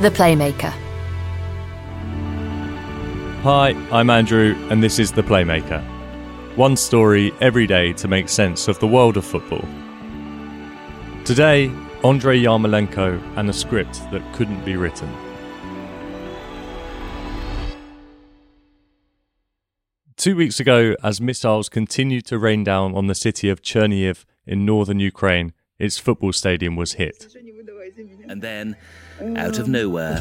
The Playmaker. Hi, I'm Andrew, and this is The Playmaker. One story every day to make sense of the world of football. Today, Andrei Yarmolenko and a script that couldn't be written. Two weeks ago, as missiles continued to rain down on the city of Chernihiv in northern Ukraine, its football stadium was hit. And then, out of nowhere,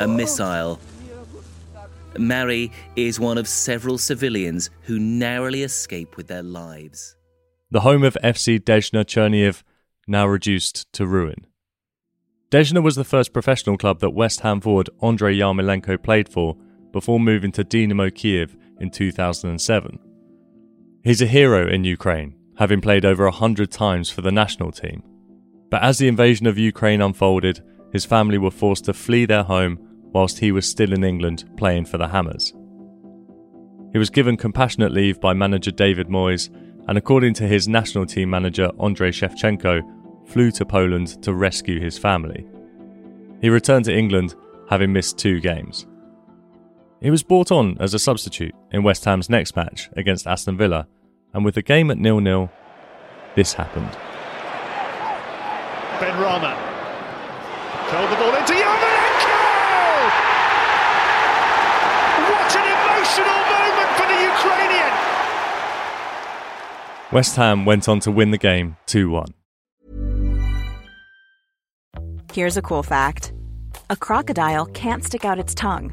a missile. Mary is one of several civilians who narrowly escape with their lives. The home of FC Desna Chernihiv, now reduced to ruin. Desna was the first professional club that West Ham forward Andrei Yarmolenko played for before moving to Dynamo Kiev in 2007. He's a hero in Ukraine, having played over a hundred times for the national team. But as the invasion of Ukraine unfolded, his family were forced to flee their home whilst he was still in England playing for the Hammers. He was given compassionate leave by manager David Moyes, and according to his national team manager Andrei Shevchenko, flew to Poland to rescue his family. He returned to England, having missed two games. He was brought on as a substitute in West Ham's next match against Aston Villa, and with the game at nil-nil, this happened. Benrahma. Told the ball into Yarmolenko! What an emotional moment for the Ukrainian! West Ham went on to win the game 2 1. Here's a cool fact a crocodile can't stick out its tongue.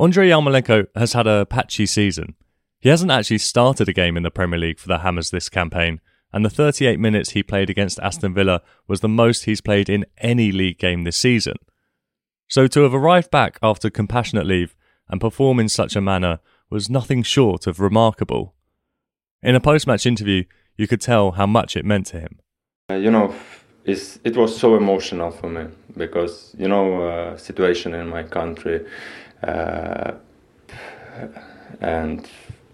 Andrei Yarmolenko has had a patchy season. He hasn't actually started a game in the Premier League for the Hammers this campaign, and the 38 minutes he played against Aston Villa was the most he's played in any league game this season. So to have arrived back after compassionate leave and perform in such a manner was nothing short of remarkable. In a post match interview, you could tell how much it meant to him. Uh, you know, it was so emotional for me because, you know, uh, situation in my country uh, and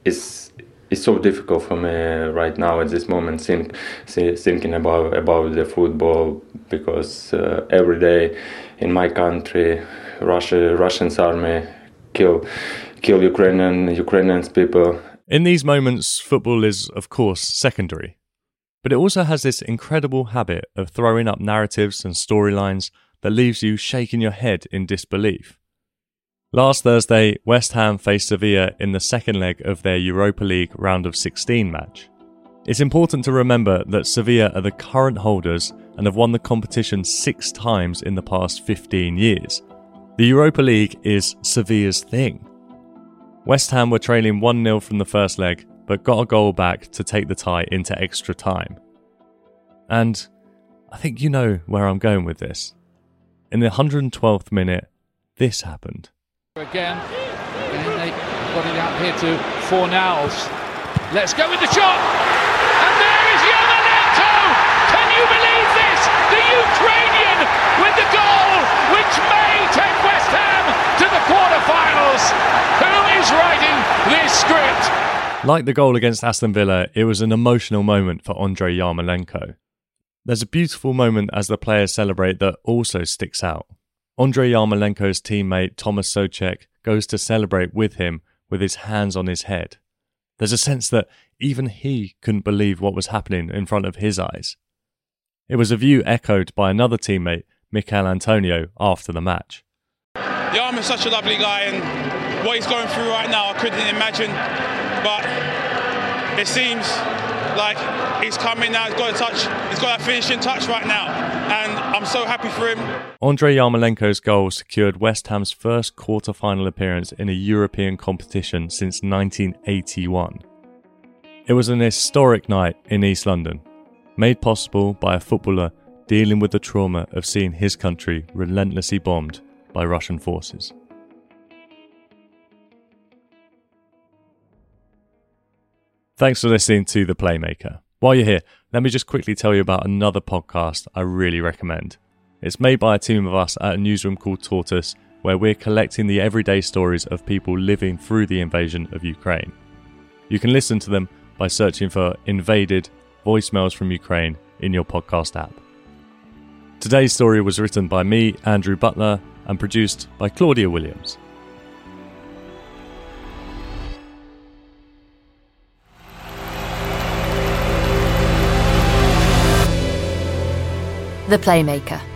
it's it's so difficult for me right now at this moment think, thinking about about the football because uh, every day in my country Russia Russians army kill kill Ukrainian Ukrainians people. In these moments football is of course secondary. But it also has this incredible habit of throwing up narratives and storylines that leaves you shaking your head in disbelief Last Thursday, West Ham faced Sevilla in the second leg of their Europa League round of 16 match. It's important to remember that Sevilla are the current holders and have won the competition six times in the past 15 years. The Europa League is Sevilla's thing. West Ham were trailing 1 0 from the first leg, but got a goal back to take the tie into extra time. And I think you know where I'm going with this. In the 112th minute, this happened. Again, and they got it out here to Fornals. Let's go with the shot! And there is Yarmolenko! Can you believe this? The Ukrainian with the goal, which may take West Ham to the quarterfinals. Who is writing this script? Like the goal against Aston Villa, it was an emotional moment for Andrei Yarmolenko. There's a beautiful moment as the players celebrate that also sticks out. Andrei Yarmolenko's teammate Thomas Soucek goes to celebrate with him with his hands on his head. There's a sense that even he couldn't believe what was happening in front of his eyes. It was a view echoed by another teammate, Michail Antonio, after the match. Yarm is such a lovely guy, and what he's going through right now, I couldn't imagine. But it seems like he's coming now. He's got a touch. He's got that finishing touch right now, and I'm so happy for him. Andrei Yarmolenko's goal secured West Ham's first quarter-final appearance in a European competition since 1981. It was an historic night in East London, made possible by a footballer dealing with the trauma of seeing his country relentlessly bombed by Russian forces. Thanks for listening to The Playmaker. While you're here, let me just quickly tell you about another podcast I really recommend. It's made by a team of us at a newsroom called Tortoise, where we're collecting the everyday stories of people living through the invasion of Ukraine. You can listen to them by searching for Invaded Voicemails from Ukraine in your podcast app. Today's story was written by me, Andrew Butler, and produced by Claudia Williams. The Playmaker.